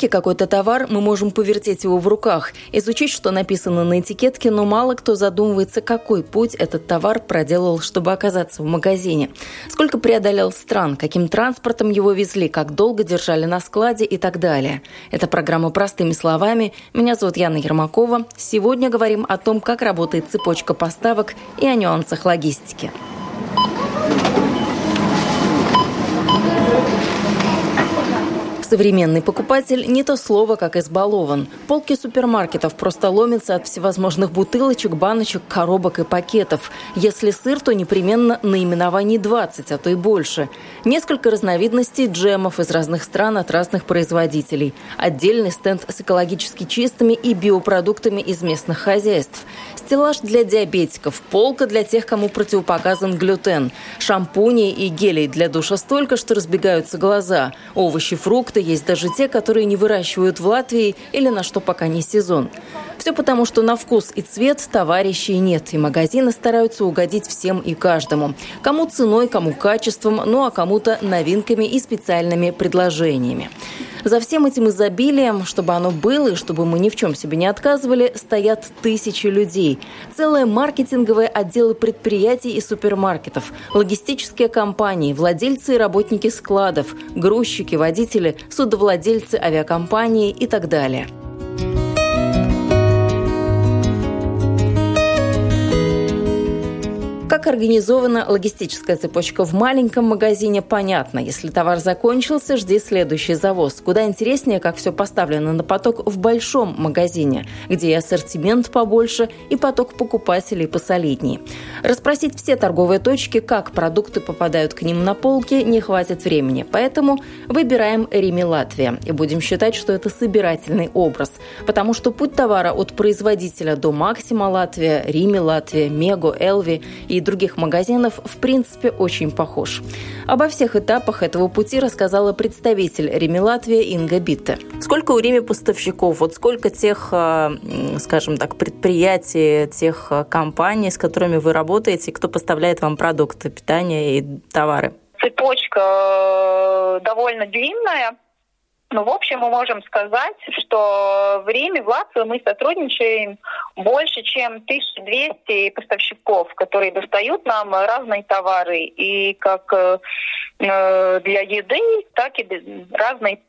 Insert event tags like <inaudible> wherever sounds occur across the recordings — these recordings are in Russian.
Полки какой-то товар, мы можем повертеть его в руках, изучить, что написано на этикетке, но мало кто задумывается, какой путь этот товар проделал, чтобы оказаться в магазине. Сколько преодолел стран, каким транспортом его везли, как долго держали на складе и так далее. Это программа «Простыми словами». Меня зовут Яна Ермакова. Сегодня говорим о том, как работает цепочка поставок и о нюансах логистики. Современный покупатель не то слово, как избалован. Полки супермаркетов просто ломятся от всевозможных бутылочек, баночек, коробок и пакетов. Если сыр, то непременно наименований 20, а то и больше. Несколько разновидностей джемов из разных стран от разных производителей. Отдельный стенд с экологически чистыми и биопродуктами из местных хозяйств. Стеллаж для диабетиков, полка для тех, кому противопоказан глютен. Шампуни и гелей для душа столько, что разбегаются глаза. Овощи, фрукты, есть даже те, которые не выращивают в Латвии или на что пока не сезон. Все потому, что на вкус и цвет товарищей нет, и магазины стараются угодить всем и каждому. Кому ценой, кому качеством, ну а кому-то новинками и специальными предложениями. За всем этим изобилием, чтобы оно было и чтобы мы ни в чем себе не отказывали, стоят тысячи людей. Целые маркетинговые отделы предприятий и супермаркетов, логистические компании, владельцы и работники складов, грузчики, водители, судовладельцы авиакомпании и так далее. Как организована логистическая цепочка в маленьком магазине, понятно. Если товар закончился, жди следующий завоз. Куда интереснее, как все поставлено на поток в большом магазине, где и ассортимент побольше, и поток покупателей посолиднее. Расспросить все торговые точки, как продукты попадают к ним на полки, не хватит времени. Поэтому выбираем Рими Латвия и будем считать, что это собирательный образ. Потому что путь товара от производителя до Максима Латвия, Рими Латвия, Мего, Элви и других магазинов в принципе очень похож. Обо всех этапах этого пути рассказала представитель Рими Латвия Инга Битте. Сколько у Рими поставщиков? Вот сколько тех, э, скажем так, предприятий, тех э, компаний, с которыми вы работаете, кто поставляет вам продукты питания и товары? Цепочка э, довольно длинная. Ну, в общем, мы можем сказать, что в Риме, в Латвии мы сотрудничаем больше, чем 1200 поставщиков, которые достают нам разные товары, и как э, для еды, так и разные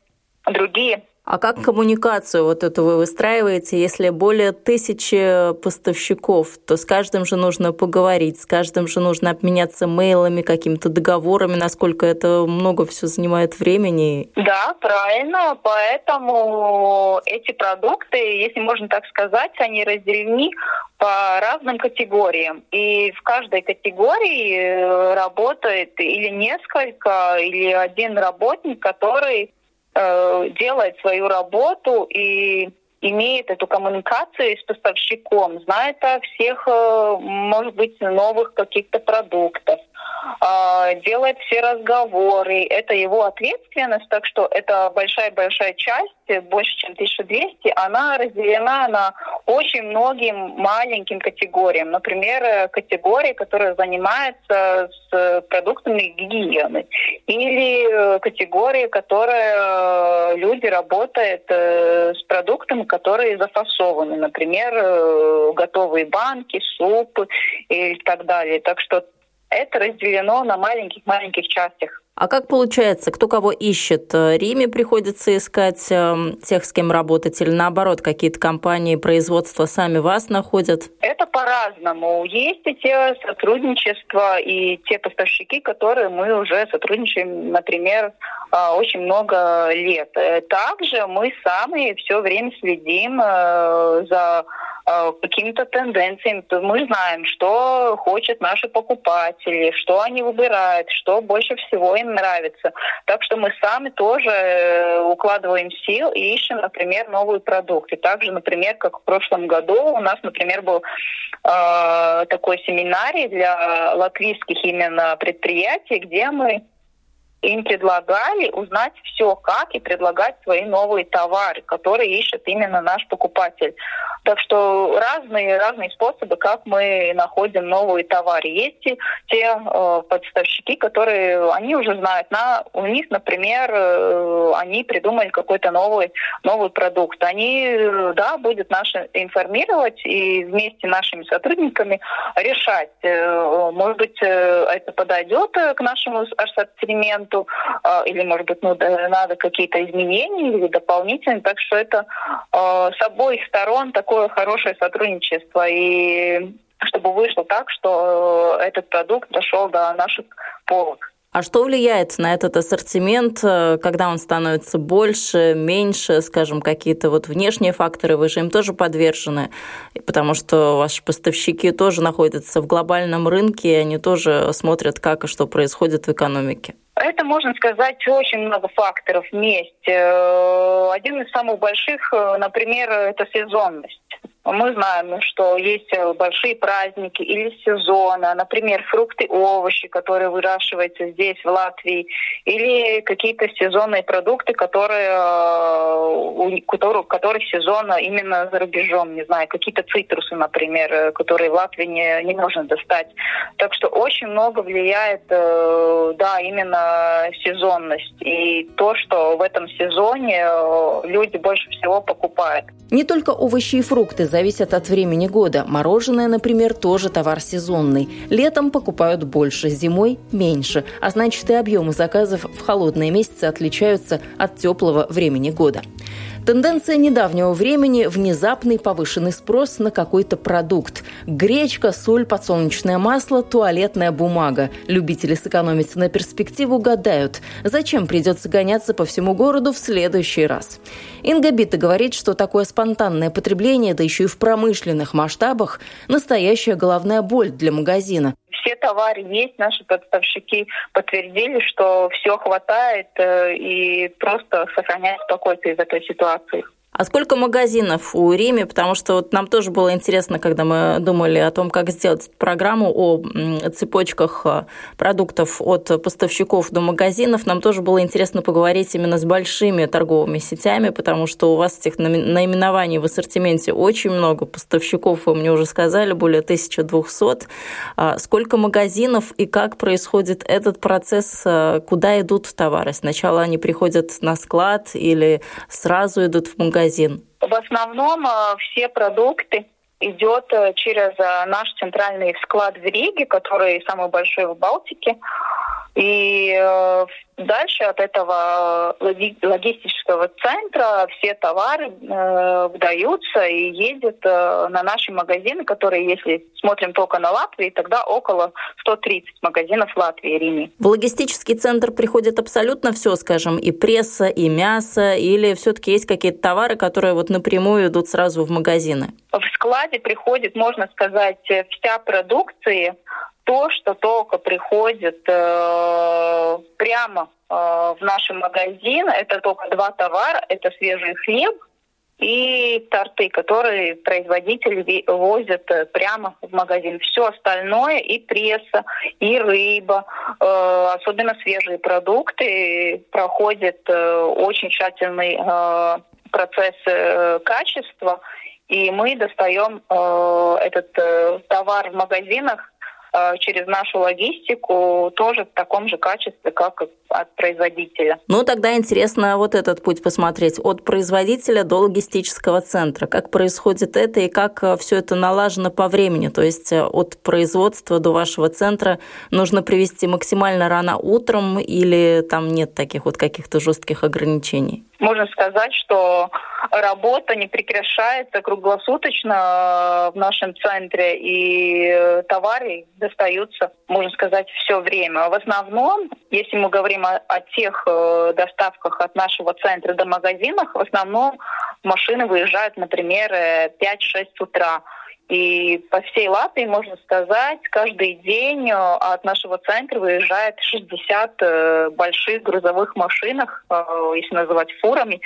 другие а как коммуникацию вот эту вы выстраиваете, если более тысячи поставщиков, то с каждым же нужно поговорить, с каждым же нужно обменяться мейлами, какими-то договорами, насколько это много все занимает времени? Да, правильно, поэтому эти продукты, если можно так сказать, они разделены по разным категориям. И в каждой категории э, работает или несколько, или один работник, который э, делает свою работу и имеет эту коммуникацию с поставщиком, знает о всех, э, может быть, новых каких-то продуктов, делает все разговоры. Это его ответственность, так что это большая-большая часть, больше чем 1200, она разделена на очень многим маленьким категориям. Например, категории, которые занимаются с продуктами гигиены. Или категории, которые э, люди работают э, с продуктами, которые зафасованы. Например, э, готовые банки, супы и так далее. Так что это разделено на маленьких-маленьких частях. А как получается, кто кого ищет? Риме приходится искать э, тех, с кем работать, или наоборот, какие-то компании производства сами вас находят? Это по-разному. Есть и те сотрудничества, и те поставщики, которые мы уже сотрудничаем, например, а, очень много лет. Э, также мы сами все время следим э, за э, какими-то тенденциями, мы знаем, что хотят наши покупатели, что они выбирают, что больше всего им нравится. Так что мы сами тоже э, укладываем сил и ищем, например, новые продукты. Также, например, как в прошлом году у нас, например, был э, такой семинарий для латвийских именно предприятий, где мы им предлагали узнать все, как и предлагать свои новые товары, которые ищет именно наш покупатель. Так что разные разные способы, как мы находим новые товары. Есть и те э, подставщики, которые они уже знают, на у них, например, э, они придумали какой-то новый новый продукт. Они, да, будут наши информировать и вместе нашими сотрудниками решать, э, может быть, э, это подойдет к нашему ассортименту проекту, а, или, может быть, ну, надо какие-то изменения или дополнительные. Так что это а, с обоих сторон такое хорошее сотрудничество. И чтобы вышло так, что этот продукт дошел до наших полок. А что влияет на этот ассортимент, э, когда он становится больше, меньше, скажем, какие-то вот внешние факторы, вы же им тоже подвержены, потому что ваши поставщики тоже находятся в глобальном рынке, и они тоже смотрят, как и что происходит в экономике. Это, можно сказать, очень много факторов вместе. Э, один из самых больших, э, например, это сезонность. Мы знаем, что есть э, большие праздники или сезона, например, фрукты, овощи, которые выращиваются здесь, в Латвии, или какие-то сезонные продукты, которые, у которых, которых сезона именно за рубежом, не знаю, какие-то цитрусы, например, которые в Латвии не, не можно достать. Так что очень много влияет, да, именно сезонность и то, что в этом сезоне э, люди больше всего покупают. Не только овощи и фрукты зависят от времени года. Мороженое, например, тоже товар сезонный. Летом покупают больше, зимой – меньше. А значит, и объемы заказов в холодные месяцы отличаются от теплого времени года. Тенденция недавнего времени – внезапный повышенный спрос на какой-то продукт. Гречка, соль, подсолнечное масло, туалетная бумага. Любители сэкономить на перспективу гадают, зачем придется гоняться по всему городу в следующий раз. Инга Бита говорит, что такое спонтанное потребление, да еще и в промышленных масштабах – настоящая головная боль для магазина все товары есть, наши поставщики подтвердили, что все хватает э, и просто сохранять спокойствие из этой ситуации. А сколько магазинов у Риме? Потому что вот нам тоже было интересно, когда мы думали о том, как сделать программу о цепочках э, продуктов от поставщиков до магазинов. Нам тоже было интересно поговорить именно с большими торговыми сетями, потому что у вас этих наименований в ассортименте очень много. Поставщиков, вы мне уже сказали, более 1200. А сколько магазинов и как происходит этот процесс? Э, куда идут товары? Сначала они приходят на склад или сразу идут в магазин? Магазин? В основном э, все продукты идет э, через э, наш центральный склад в Риге, который самый большой в Балтике. И Дальше от этого логистического центра все товары э, выдаются и ездят э, на наши магазины, которые, если смотрим только на Латвию, тогда около 130 магазинов Латвии и Риме. В логистический центр приходит абсолютно все, скажем, и пресса, и мясо, или все-таки есть какие-то товары, которые вот напрямую идут сразу в магазины? В складе приходит, можно сказать, вся продукция, то, что только приходит э, прямо э, в наш магазин, это только два товара, это свежий хлеб и торты, которые производители возят э, прямо в магазин. Все остальное и пресса, и рыба, э, особенно свежие продукты. Проходят э, очень тщательный э, процесс э, качества, и мы достаем э, этот э, товар в магазинах через нашу логистику тоже в таком же качестве, как от производителя. Ну, тогда интересно вот этот путь посмотреть. От производителя до логистического центра. Как происходит это и как э, все это налажено по времени? То есть э, от производства до вашего центра нужно привести максимально рано утром или там нет таких вот каких-то жестких ограничений? Можно сказать, что работа не прекращается круглосуточно в нашем центре, и товары достаются, можно сказать, все время. В основном, если мы говорим о, о тех э, доставках от нашего центра до магазинов, в основном машины выезжают, например, 5-6 э, утра. И по всей Латвии, можно сказать, каждый день э, от нашего центра выезжает 60 э, больших грузовых машинах, э, если называть фурами.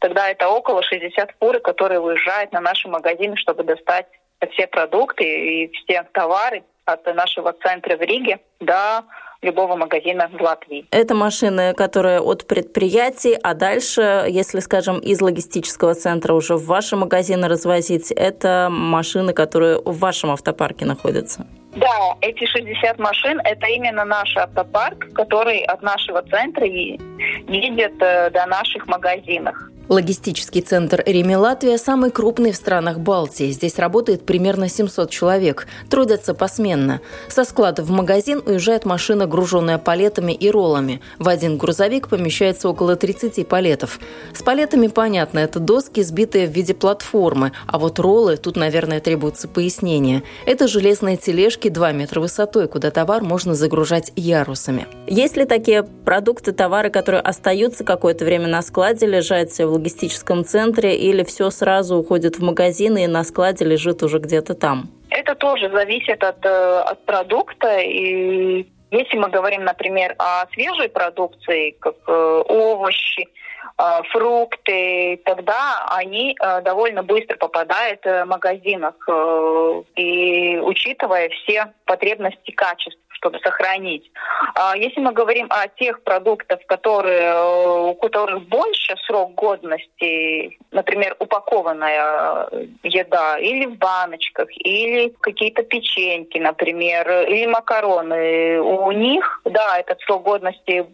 Тогда это около 60 фур, которые выезжают на наши магазины, чтобы достать все продукты и все товары от нашего центра в Риге до любого магазина в Латвии. Это машины, которые от предприятий, а дальше, если, скажем, из логистического центра уже в ваши магазины развозить, это машины, которые в вашем автопарке находятся? Да, эти 60 машин – это именно наш автопарк, который от нашего центра едет э, до наших магазинов. Логистический центр Рими Латвия самый крупный в странах Балтии. Здесь работает примерно 700 человек. Трудятся посменно. Со склада в магазин уезжает машина, груженная палетами и роллами. В один грузовик помещается около 30 палетов. С палетами понятно, это доски, сбитые в виде платформы. А вот роллы, тут, наверное, требуется пояснение. Это железные тележки 2 метра высотой, куда товар можно загружать ярусами. Есть ли такие продукты, товары, которые остаются какое-то время на складе, лежать в логистическом центре, или все сразу уходит в магазины и на складе лежит уже где-то там? Это тоже зависит от, э, от продукта. И если мы говорим, например, о свежей продукции, как э, овощи, фрукты, тогда они довольно быстро попадают в магазинах. И учитывая все потребности качества чтобы сохранить. А если мы говорим о тех продуктах, которые, э, у которых больше срок годности, например, упакованная э, еда или в баночках, или какие-то печеньки, например, или макароны, у них, да, этот срок годности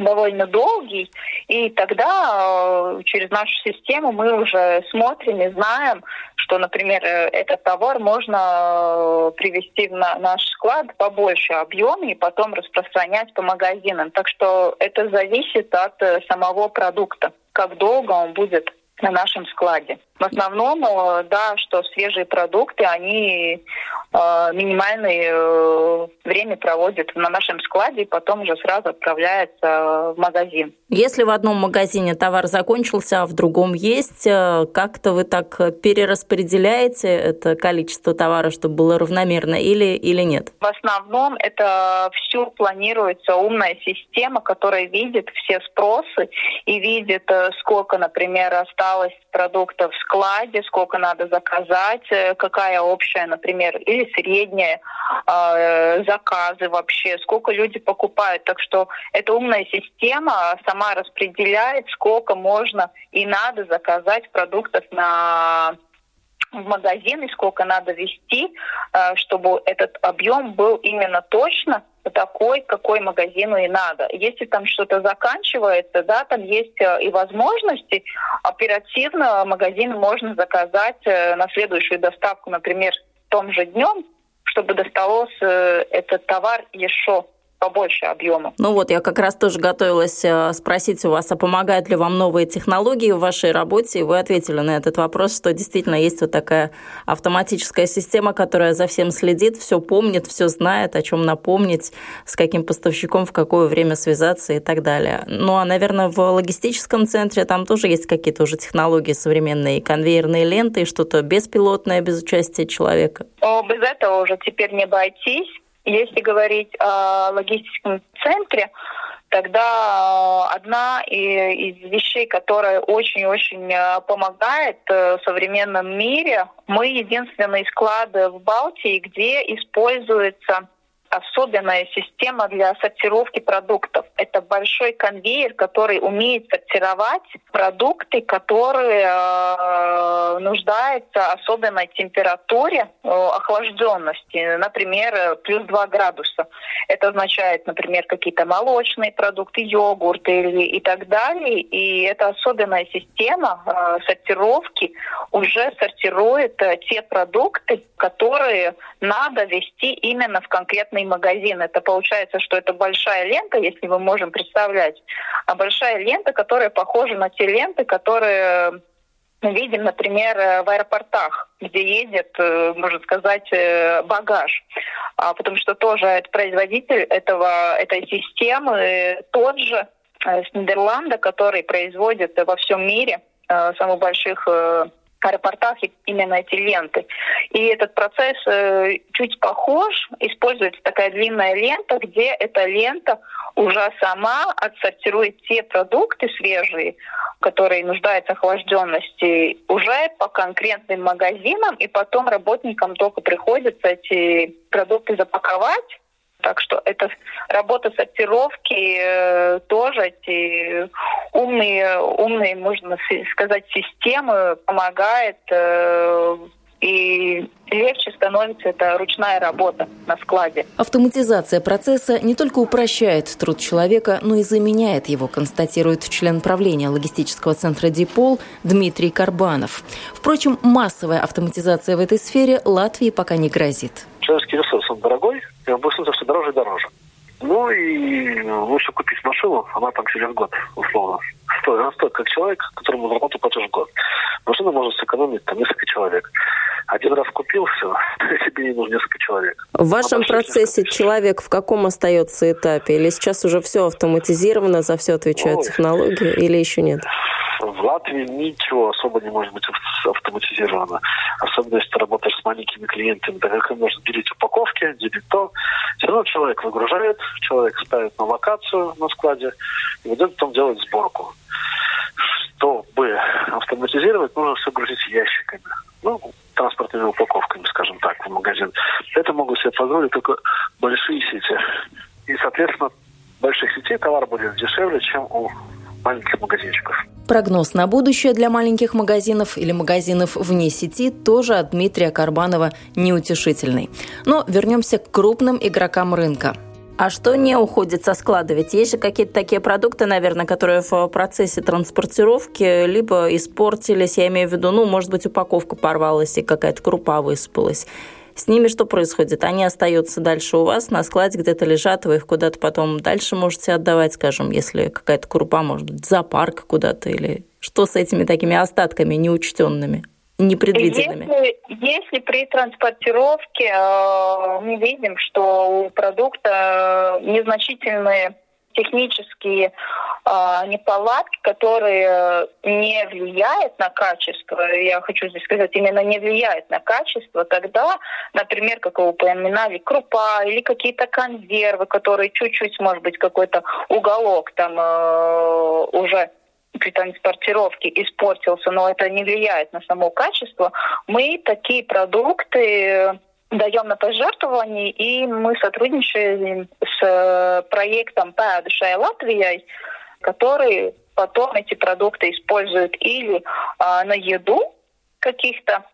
довольно долгий, и тогда э, через нашу систему мы уже смотрим и знаем, что, например, э, этот товар можно э, привести на наш склад побольше объеме и потом распространять по магазинам. Так что это зависит от самого продукта, как долго он будет на нашем складе. В основном, да, что свежие продукты, они э, минимальное э, время проводят на нашем складе и потом уже сразу отправляются в магазин. Если в одном магазине товар закончился, а в другом есть, э, как-то вы так перераспределяете это количество товара, чтобы было равномерно или, или нет? В основном это все планируется умная система, которая видит все спросы и видит, э, сколько, например, осталось продуктов складе, сколько надо заказать, э, какая общая, например, или средняя э, заказы вообще, сколько люди покупают. Так что эта умная система сама распределяет, сколько можно и надо заказать продуктов на в магазин и сколько надо вести, э, чтобы этот объем был именно точно такой, какой магазину и надо. Если там что-то заканчивается, да, там есть э, и возможности оперативно магазин можно заказать э, на следующую доставку, например, том же днем, чтобы досталось этот товар еще побольше объема. Ну вот, я как раз тоже готовилась э, спросить у вас, а помогают ли вам новые технологии в вашей работе? И вы ответили на этот вопрос, что действительно есть вот такая автоматическая система, которая за всем следит, все помнит, все знает, о чем напомнить, с каким поставщиком в какое время связаться и так далее. Ну а, наверное, в логистическом центре там тоже есть какие-то уже технологии современные, конвейерные ленты, что-то беспилотное без участия человека. О, без этого уже теперь не обойтись. Если говорить о логистическом центре, тогда э, одна из вещей, которая очень-очень э, помогает э, в современном мире, мы единственный склад в Балтии, где используется особенная система для сортировки продуктов. Это большой конвейер, который умеет сортировать продукты, которые э, нуждается особенной температуре охлажденности, например, плюс 2 градуса. Это означает, например, какие-то молочные продукты, йогурт или и так далее. И эта особенная система э, сортировки уже сортирует э, те продукты, которые надо вести именно в конкретный магазин. Это получается, что это большая лента, если мы можем представлять, а большая лента, которая похожа на те ленты, которые мы видим, например, э, в аэропортах, где ездит, э, можно сказать, э, багаж. А, потому что тоже производитель этого, этой системы тот же с Нидерланда, который производит во всем мире самых больших аэропортах именно эти ленты. И этот процесс э, чуть похож. Используется такая длинная лента, где эта лента уже сама отсортирует те продукты свежие, которые нуждаются в охлажденности, уже по конкретным магазинам, и потом работникам только приходится эти продукты запаковать так что это работа сортировки э, тоже эти умные, умные, можно сказать, системы помогает э, и легче становится эта ручная работа на складе. Автоматизация процесса не только упрощает труд человека, но и заменяет его, констатирует член правления логистического центра «Дипол» Дмитрий Карбанов. Впрочем, массовая автоматизация в этой сфере Латвии пока не грозит. Человеческий ресурс, он дорогой, и он будет все дороже и дороже. Ну и лучше купить машину, она там через год, условно. Стоит, она стоит как человек, которому зарплату платишь год. Машину можно сэкономить там несколько человек. Один раз купил все, себе не нужно несколько человек. В вашем а процессе человек в каком остается этапе? Или сейчас уже все автоматизировано, за все отвечают Ой. технологии, или еще нет? В Латвии ничего особо не может быть автоматизировано. Особенно если ты работаешь с маленькими клиентами, так как можно делить упаковки, делить то. Все равно человек выгружает, человек ставит на локацию на складе, и вот это потом делает сборку. Чтобы автоматизировать, нужно все грузить ящиками. Ну, транспортными упаковками, скажем так, в магазин. Это могут себе позволить только большие сети. И, соответственно, больших сетей товар будет дешевле, чем у маленьких магазинчиков. Прогноз на будущее для маленьких магазинов или магазинов вне сети тоже от Дмитрия Карбанова неутешительный. Но вернемся к крупным игрокам рынка. А что не уходит со склада? Ведь есть же какие-то такие продукты, наверное, которые в процессе транспортировки либо испортились, я имею в виду, ну, может быть, упаковка порвалась и какая-то крупа высыпалась. С ними что происходит? Они остаются дальше у вас на складе, где-то лежат, вы их куда-то потом дальше можете отдавать, скажем, если какая-то крупа, может быть, в зоопарк куда-то, или что с этими такими остатками неучтенными? Непредвиденными? Если, если при транспортировке э, мы видим, что у продукта незначительные технические э, неполадки, которые не влияют на качество, я хочу здесь сказать, именно не влияют на качество, тогда, например, как вы упоминали, крупа или какие-то консервы, которые чуть-чуть, может быть, какой-то уголок там э, уже при транспортировке испортился, но это не влияет на само качество, мы такие продукты даем на пожертвование, и мы сотрудничаем с э, проектом «Пēdušai Латвijai», который потом эти продукты используют или а, на еду каких-то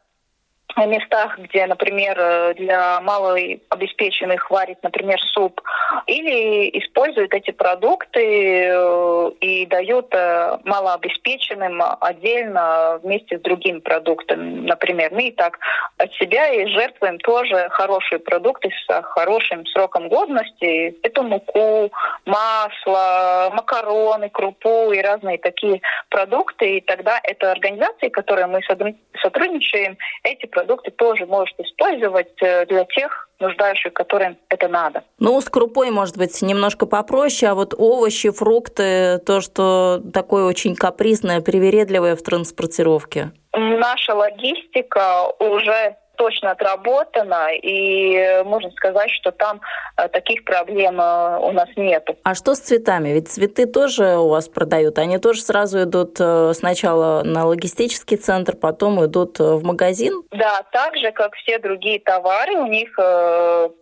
местах, где, например, э, для малообеспеченных варит, например, суп, или используют эти продукты э, и дают э, малообеспеченным отдельно вместе с другими продуктами, например. Мы и так от себя и жертвуем тоже хорошие продукты с хорошим сроком годности. Это муку, масло, макароны, крупу и разные такие продукты. И тогда это организации, которые мы сотрудничаем, эти продукты продукты тоже может использовать э, для тех нуждающих, которым это надо. Ну, с крупой, может быть, немножко попроще, а вот овощи, фрукты, то, что такое очень капризное, привередливое в транспортировке. Наша логистика уже точно отработано, и можно сказать, что там э, таких проблем э, у нас нет. А что с цветами? Ведь цветы тоже у вас продают, они тоже сразу идут э, сначала на логистический центр, потом идут в магазин? Да, так же, как все другие товары, у них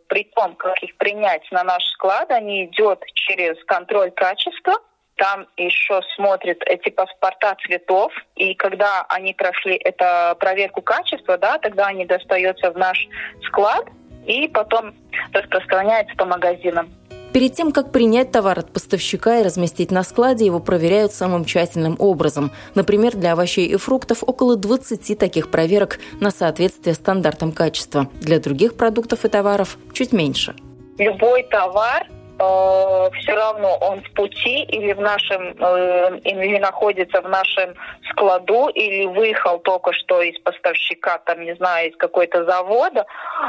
при том, как их принять на наш склад, они идет через контроль качества, там еще смотрят эти паспорта цветов, и когда они прошли эту проверку качества, да, тогда они достаются в наш склад и потом распространяются по магазинам. Перед тем, как принять товар от поставщика и разместить на складе, его проверяют самым тщательным образом. Например, для овощей и фруктов около 20 таких проверок на соответствие стандартам качества. Для других продуктов и товаров чуть меньше. Любой товар э, все равно он в пути или в нашем э, или находится в нашем складу или выехал только что из поставщика, там не знаю, из какой-то завода,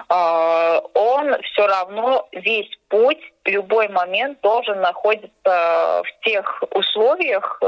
э, он все равно весь путь любой момент должен находиться в тех условиях,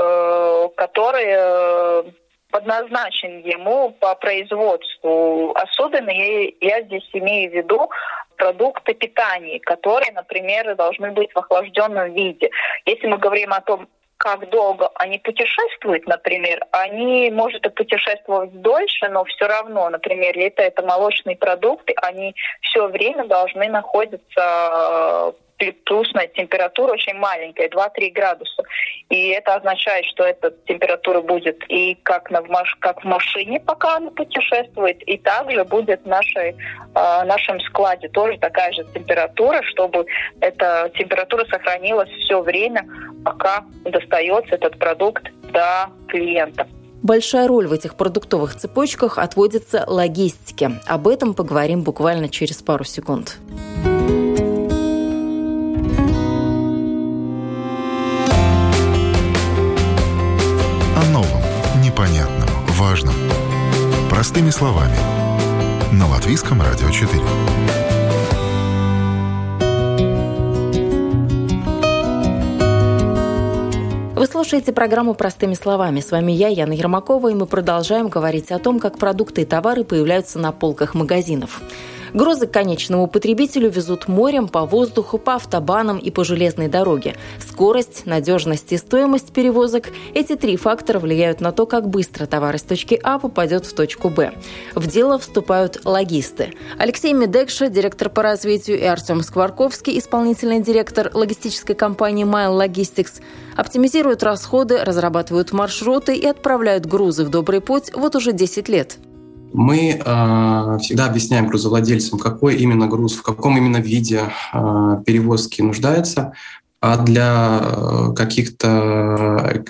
которые подназначен ему по производству. Особенно я, я здесь имею в виду продукты питания, которые, например, должны быть в охлажденном виде. Если мы говорим о том, как долго они путешествуют, например, они, может, и путешествовать дольше, но все равно, например, если это молочные продукты, они все время должны находиться плюсная температура очень маленькая, 2-3 градуса. И это означает, что эта температура будет и как, на, как в машине, пока она путешествует, и также будет в нашей, э, нашем складе тоже такая же температура, чтобы эта температура сохранилась все время, пока достается этот продукт до клиента. Большая роль в этих продуктовых цепочках отводится логистике. Об этом поговорим буквально через пару секунд. Простыми словами. На Латвийском радио 4. Вы слушаете программу «Простыми словами». С вами я, Яна Ермакова, и мы продолжаем говорить о том, как продукты и товары появляются на полках магазинов. Грузы к конечному потребителю везут морем, по воздуху, по автобанам и по железной дороге. Скорость, надежность и стоимость перевозок – эти три фактора влияют на то, как быстро товар из точки А попадет в точку Б. В дело вступают логисты. Алексей Медекша, директор по развитию, и Артем Скворковский, исполнительный директор логистической компании Mile Logistics, оптимизируют расходы, разрабатывают маршруты и отправляют грузы в добрый путь вот уже 10 лет мы э, всегда объясняем грузовладельцам, какой именно груз, в каком именно виде э, перевозки нуждается, а для э, каких-то,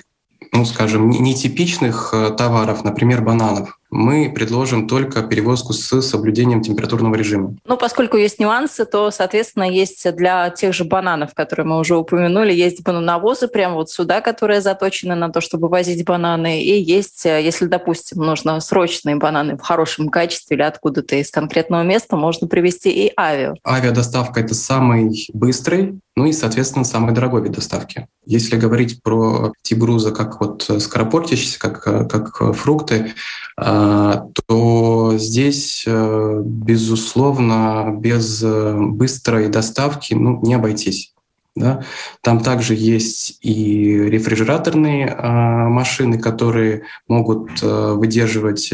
ну, скажем, нетипичных товаров, например, бананов, мы предложим только перевозку с соблюдением температурного режима. Ну, поскольку есть нюансы, то, соответственно, есть для тех же бананов, которые мы уже упомянули, есть банановозы прямо вот сюда, которые заточены на то, чтобы возить бананы, и есть, если, допустим, нужно срочные бананы в хорошем качестве или откуда-то из конкретного места, можно привезти и авиа. Авиадоставка — это самый быстрый, ну и, соответственно, самый дорогой вид доставки. Если говорить про тип груза как вот скоропортящийся, как, как фрукты, а, то здесь, э, безусловно, без э, быстрой доставки ну, не обойтись. Да? Там также есть и рефрижераторные а, машины, которые могут э, выдерживать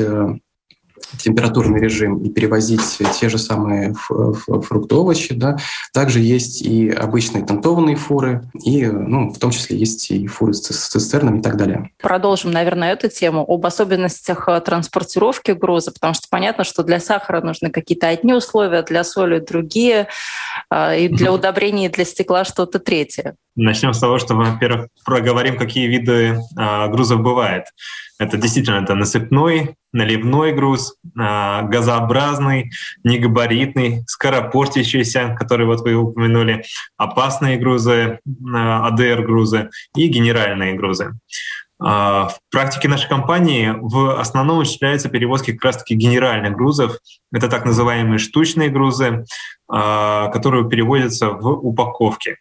температурный режим и перевозить те же самые фрукты, овощи. Да. Также есть и обычные тантованные фуры, и ну, в том числе есть и фуры с цистернами и так далее. Продолжим, наверное, эту тему об особенностях э, транспортировки груза, потому что понятно, что для сахара нужны какие-то одни условия, для соли другие, э, и для удобрений, и для стекла что-то третье. Начнем с того, что, во-первых, проговорим, какие виды э, грузов бывает. Это действительно это насыпной, наливной груз, а, газообразный, негабаритный, скоропортящийся, который вот вы упомянули, опасные грузы, а, АДР-грузы и генеральные грузы. В практике нашей компании в основном осуществляются перевозки как раз-таки генеральных грузов. Это так называемые штучные грузы, а, которые переводятся в упаковки.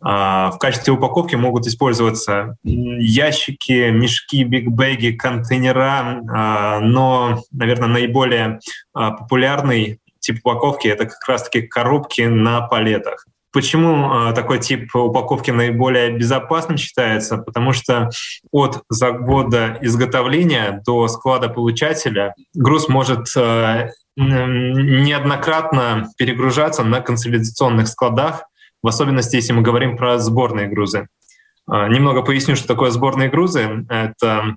А, в качестве упаковки могут использоваться ящики, мешки, бигбеги, контейнера, но, наверное, наиболее популярный тип упаковки — это как раз-таки коробки на палетах. Почему э, такой тип упаковки наиболее безопасным считается? Потому что от завода изготовления до склада получателя груз может э, неоднократно перегружаться на консолидационных складах, в особенности если мы говорим про сборные грузы. Немного поясню, что такое сборные грузы. Это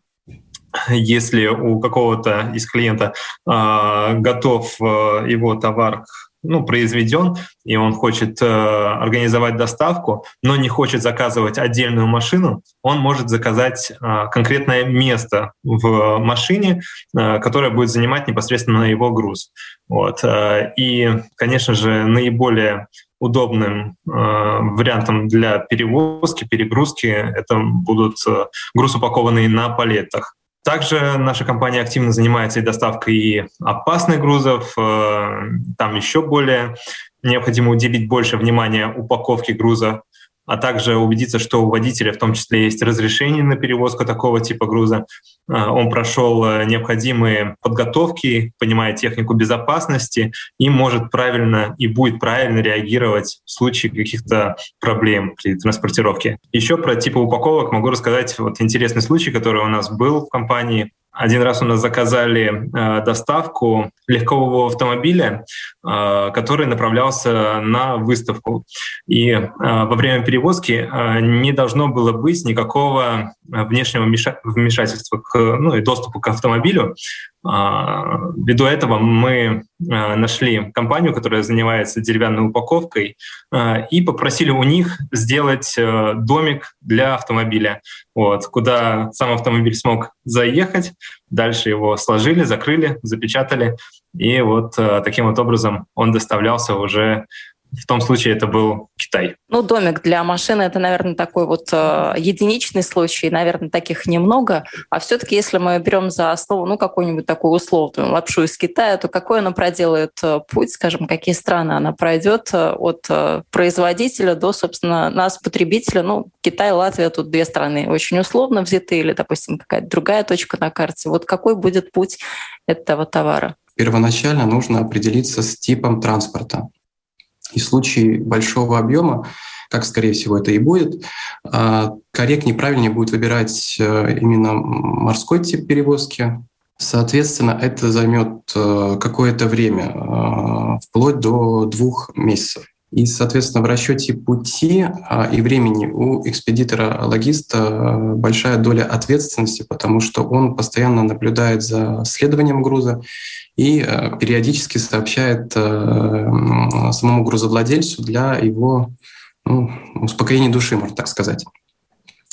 если у какого-то из клиента э, готов э, его товар ну, произведен, и он хочет э, организовать доставку, но не хочет заказывать отдельную машину, он может заказать э, конкретное место в машине, э, которое будет занимать непосредственно его груз. Вот. Э, и, конечно же, наиболее удобным э, вариантом для перевозки, перегрузки это будут э, груз, упакованный на палетах. Также наша компания активно занимается и доставкой и опасных грузов. Э, там еще более необходимо уделить больше внимания упаковке груза а также убедиться, что у водителя в том числе есть разрешение на перевозку такого типа груза. А, он прошел э, необходимые подготовки, понимает технику безопасности и может правильно и будет правильно реагировать в случае каких-то проблем при транспортировке. Еще про типы упаковок могу рассказать вот интересный случай, который у нас был в компании. Один раз у нас заказали э, доставку легкового автомобиля, э, который направлялся на выставку. И э, во время перевозки э, не должно было быть никакого внешнего вмешательства к, ну, и доступа к автомобилю. А, ввиду этого мы а, нашли компанию, которая занимается деревянной упаковкой, а, и попросили у них сделать домик для автомобиля, вот, куда сам автомобиль смог заехать, дальше его сложили, закрыли, запечатали, и вот таким вот образом он доставлялся уже в том случае это был Китай. Ну, домик для машины это, наверное, такой вот э, единичный случай, наверное, таких немного. А все-таки, если мы берем за основу, ну, какую-нибудь такую условную лапшу из Китая, то какой она проделает э, путь, скажем, какие страны она пройдет э, от э, производителя до, собственно, нас, потребителя. Ну, Китай, Латвия, тут две страны очень условно взяты, или, допустим, какая-то другая точка на карте. Вот какой будет путь этого товара? Первоначально нужно определиться с типом транспорта. И в случае большого объема, как, скорее всего, это и будет, а, корректнее, правильнее будет выбирать э, именно морской тип перевозки. Соответственно, это займет э, какое-то время, э, вплоть до двух месяцев. И, соответственно, в расчете пути а, и времени у экспедитора-логиста большая доля ответственности, потому что он постоянно наблюдает за следованием груза и э, периодически сообщает самому грузовладельцу для его ну, успокоения души, можно так сказать.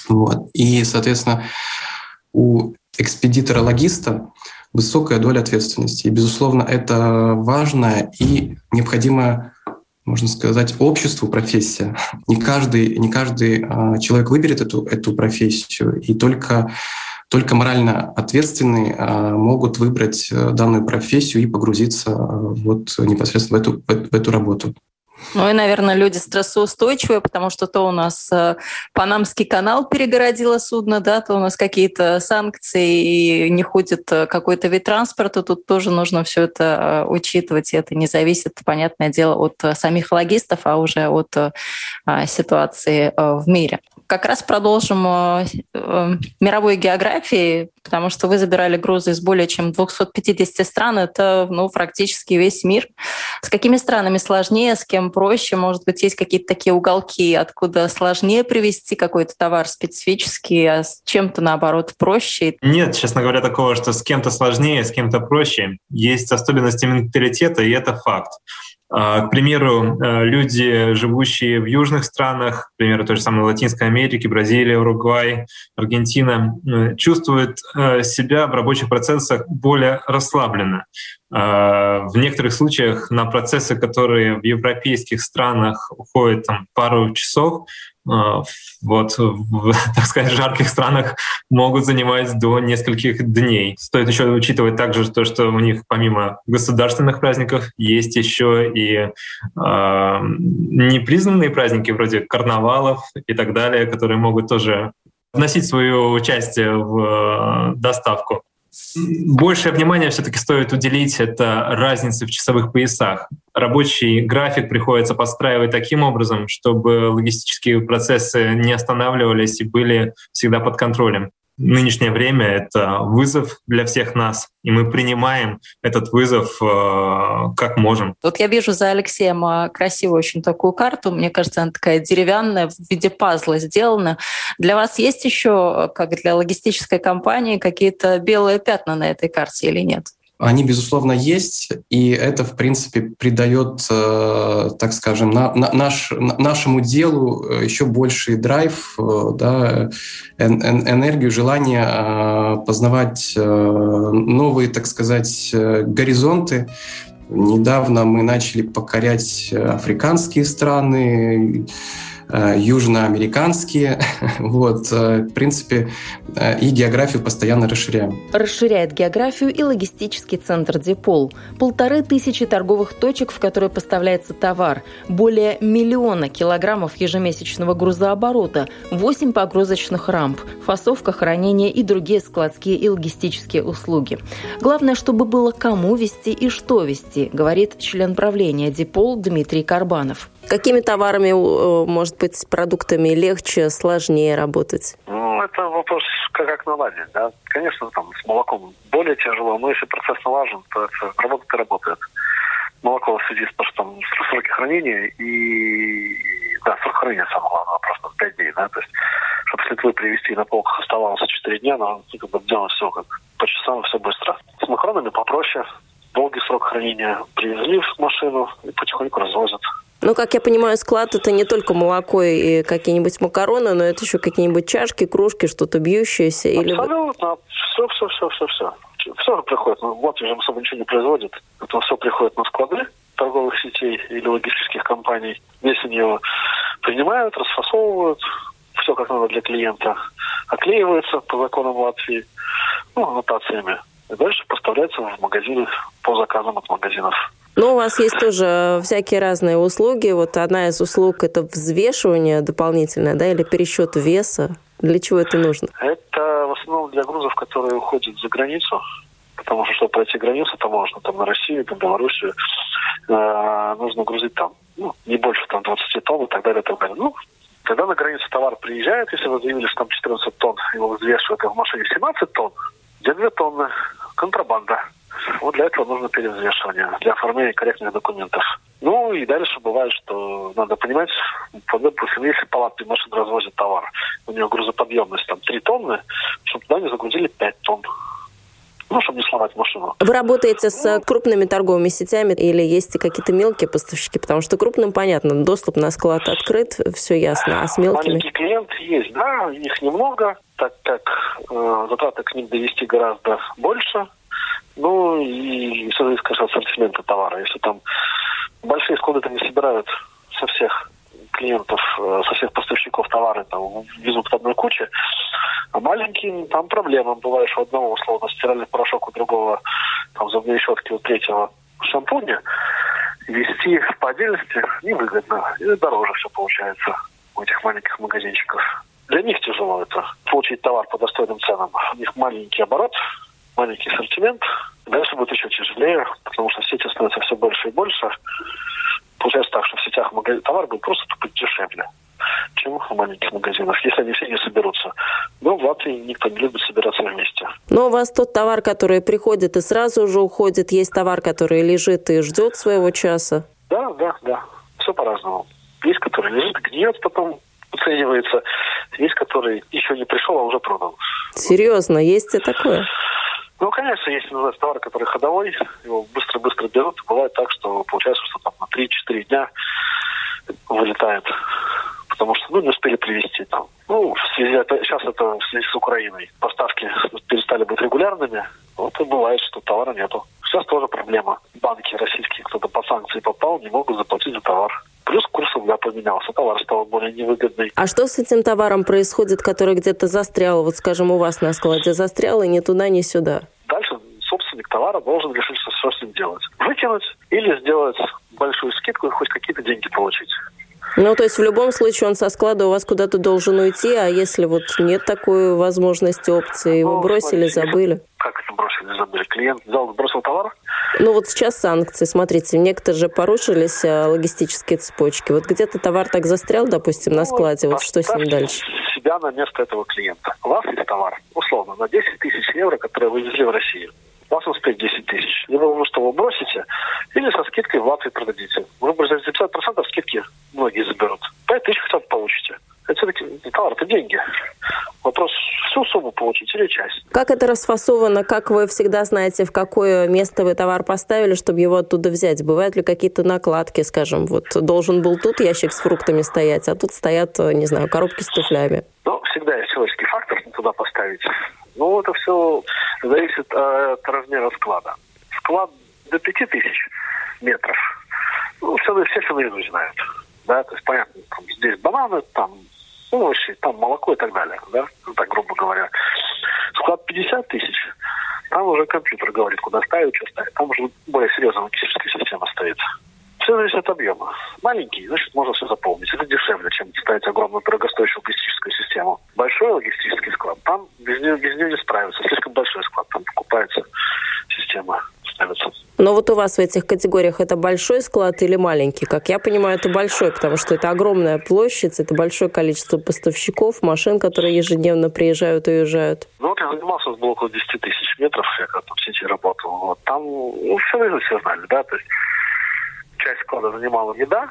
Вот. И, соответственно, у экспедитора-логиста высокая доля ответственности. И, безусловно, это важная и необходимая можно сказать, обществу профессия. Не каждый, не каждый а, человек выберет эту, эту профессию, и только, только морально ответственные а, могут выбрать э, данную профессию и погрузиться а, вот непосредственно в эту, в эту работу. Ну и, наверное, люди стрессоустойчивые, потому что то у нас э, Панамский канал перегородило судно, да, то у нас какие-то санкции и не ходит э, какой-то вид транспорта. Тут тоже нужно все это э, учитывать. И это не зависит, понятное дело, от самих логистов, а уже от ситуации в мире как раз продолжим э, э, мировой географии, потому что вы забирали грузы из более чем 250 стран. Это ну, практически весь мир. С какими странами сложнее, с кем проще? Может быть, есть какие-то такие уголки, откуда сложнее привезти какой-то товар специфический, а с чем-то, наоборот, проще? Нет, честно говоря, такого, что с кем-то сложнее, с кем-то проще. Есть особенности менталитета, и это факт. А, к примеру, э, люди, живущие в южных странах, к примеру, той же самой Латинской Америки, Бразилия, Уругвай, Аргентина, э, чувствуют э, себя в рабочих процессах более расслабленно. А, в некоторых случаях на процессы, которые в европейских странах уходят там, пару часов, вот в, <laughs> так сказать, жарких странах могут занимать до нескольких дней. Стоит еще учитывать также то, что у них помимо государственных праздников есть еще и э, непризнанные праздники вроде карнавалов и так далее, которые могут тоже вносить свое участие в э, доставку. Большее внимание все-таки стоит уделить это разнице в часовых поясах. Рабочий график приходится подстраивать таким образом, чтобы логистические процессы не останавливались и были всегда под контролем. Нынешнее время — это вызов для всех нас, и мы принимаем этот вызов э, как можем. Вот я вижу за Алексеем а, красивую очень такую карту. Мне кажется, она такая деревянная, в виде пазла сделана. Для вас есть еще, как для логистической компании, какие-то белые пятна на этой карте или нет? Они, безусловно, есть, и это, в принципе, придает, э, так скажем, на, на, наш, на, нашему делу э, еще больший драйв, э, да, эн, энергию, желание познавать новые, так сказать, горизонты. Недавно мы начали покорять африканские страны, южноамериканские. <laughs> вот, э, в принципе, э, и географию постоянно расширяем. Расширяет географию и логистический центр Депол. Полторы тысячи торговых точек, в которые поставляется товар, более миллиона килограммов ежемесячного грузооборота, 8 погрузочных рамп, фасовка, хранение и другие складские и логистические услуги. Главное, чтобы было кому вести и что вести, говорит член правления Депол Дмитрий Карбанов. Какими товарами, э, может быть, продуктами легче, сложнее работать? Ну, это вопрос, как, наладить, да. Конечно, там с молоком более тяжело, но если процесс налажен, то это работает и работает. Молоко в связи с, что там, сроки хранения и да, срок хранения самое главное, просто 5 дней, да, то есть, чтобы с Литвы привезти на полках оставалось 4 дня, но как бы делать все как по часам, все быстро. С макаронами попроще, долгий срок хранения привезли в машину и потихоньку развозят. Ну, как я понимаю, склад это не только молоко и какие-нибудь макароны, но это еще какие-нибудь чашки, кружки, что-то бьющееся. Абсолютно. Или... Все, все, все, все, все. Все приходит. Ну, вот уже особо ничего не производит. Это все приходит на склады торговых сетей или логистических компаний. Здесь они его принимают, расфасовывают, все как надо для клиента, оклеивается по законам Латвии, ну, аннотациями. И дальше поставляется в магазины по заказам от магазинов. Но у вас есть тоже всякие разные услуги. Вот одна из услуг – это взвешивание дополнительное, да, или пересчет веса. Для чего это нужно? Это в основном для грузов, которые уходят за границу. Потому что, чтобы пройти границу, там можно там на Россию, на Белоруссию, э, нужно грузить там ну, не больше там 20 тонн и так далее, и так далее. Ну, когда на границу товар приезжает, если вы заявили, что там 14 тонн, его взвешивают, а в машине 17 тонн, где 2 тонны, контрабанда. Вот для этого нужно перевзвешивание, для оформления корректных документов. Ну и дальше бывает, что надо понимать, допустим, если палатный машин развозит товар, у него грузоподъемность там 3 тонны, чтобы туда не загрузили 5 тонн. Ну, чтобы не сломать машину. Вы работаете с ну, крупными торговыми сетями или есть какие-то мелкие поставщики? Потому что крупным, понятно, доступ на склад открыт, все ясно, а с мелкими? Маленький клиент есть, да, их немного, так как э, затраты к ним довести гораздо больше, ну и от ассортимента товара. Если там большие склады там не собирают со всех клиентов, э, со всех поставщиков товары там везут к одной куче, а маленькие там проблема. Бывает, что у одного условно стиральный порошок, у другого там зубные щетки, у третьего шампуня. Вести по отдельности невыгодно. И дороже все получается у этих маленьких магазинчиков. Для них тяжело это, получить товар по достойным ценам. У них маленький оборот, маленький ассортимент. Дальше будет еще тяжелее, потому что сети становятся все больше и больше. Получается так, что в сетях товар будет просто тупо дешевле, чем в маленьких магазинах, если они все не соберутся. Но в Латвии никто не любит собираться вместе. Но у вас тот товар, который приходит и сразу же уходит, есть товар, который лежит и ждет своего часа? Да, да, да. Все по-разному. Есть, который лежит, гниет, потом оценивается. Есть, который еще не пришел, а уже продан. Серьезно, есть и такое? Ну, конечно, есть у товар, который ходовой, его быстро-быстро берут. Бывает так, что получается, что там на 3-4 дня вылетает. Потому что, ну, не успели привезти там. Ну, в связи, сейчас это в связи с Украиной. Поставки перестали быть регулярными. Вот и бывает, что товара нету. Сейчас тоже проблема. Банки российские, кто-то по санкции попал, не могут заплатить за товар. Плюс курс рубля поменялся, товар стал более невыгодный. А что с этим товаром происходит, который где-то застрял, вот скажем, у вас на складе застрял и ни туда, ни сюда? Дальше собственник товара должен решить, что с ним делать. Выкинуть или сделать большую скидку и хоть какие-то деньги получить. Ну, то есть в любом случае он со склада у вас куда-то должен уйти, а если вот нет такой возможности, опции, его ну, бросили, смотрите, забыли? Как это бросили, забыли? Клиент взял, бросил товар. Ну вот сейчас санкции, смотрите, некоторые же порушились э, логистические цепочки. Вот где-то товар так застрял, допустим, на ну, складе, вот что с ним дальше? себя на место этого клиента. У вас есть товар, условно, на 10 тысяч евро, которые вы везли в Россию. У вас стоит 10 тысяч. Либо вы что, его бросите, или со скидкой в Латвии продадите. Вы за 50% скидки многие заберут. 5 тысяч хотя бы получите. Это все-таки товар, это деньги. Вопрос всю сумму получить или часть. Как это расфасовано? Как вы всегда знаете, в какое место вы товар поставили, чтобы его оттуда взять? Бывают ли какие-то накладки, скажем, вот должен был тут ящик с фруктами стоять, а тут стоят, не знаю, коробки с туфлями? Ну, всегда есть человеческий фактор туда поставить. Ну, это все зависит от размера склада. Склад до 5000 метров. Ну, все, все наизусть знают. Да, то есть, понятно, там, здесь бананы, там овощи, там молоко и так далее, да, ну, так грубо говоря. Склад 50 тысяч, там уже компьютер говорит, куда ставить, что ставить. Там уже более серьезная логистическая система стоит. Все зависит от объема. Маленький, значит, можно все заполнить. Это дешевле, чем ставить огромную дорогостоящую логистическую систему. Большой логистический склад, там без него, без него не справится. Слишком большой склад, там покупается система ставится. Но вот у вас в этих категориях это большой склад или маленький? Как я понимаю, это большой, потому что это огромная площадь, это большое количество поставщиков, машин, которые ежедневно приезжают и уезжают. Ну вот я занимался, было около 10 тысяч метров, я как-то в сети работал. Вот. Там ну, все все знали, да, то есть часть склада занимала еда,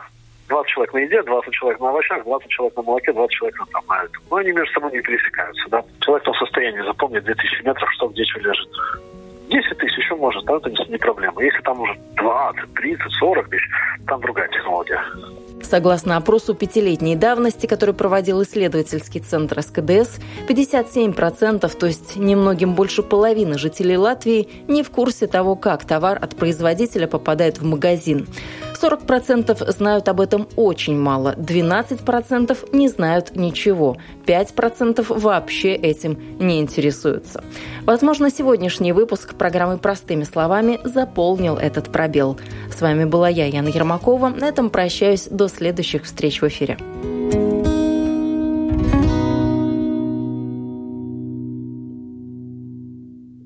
20 человек на еде, 20 человек на овощах, 20 человек на молоке, 20 человек на, там, на этом. Но они между собой не пересекаются. Да? Человек в состоянии запомнить 2000 метров, что где что лежит. 10 тысяч еще может, да, это не проблема. Если там уже 20, 30, 40 тысяч, там другая технология. Согласно опросу пятилетней давности, который проводил исследовательский центр СКДС, 57%, то есть немногим больше половины жителей Латвии, не в курсе того, как товар от производителя попадает в магазин. 40% знают об этом очень мало, 12% не знают ничего, 5% вообще этим не интересуются. Возможно, сегодняшний выпуск программы «Простыми словами» заполнил этот пробел. С вами была я, Яна Ермакова. На этом прощаюсь до следующих встреч в эфире.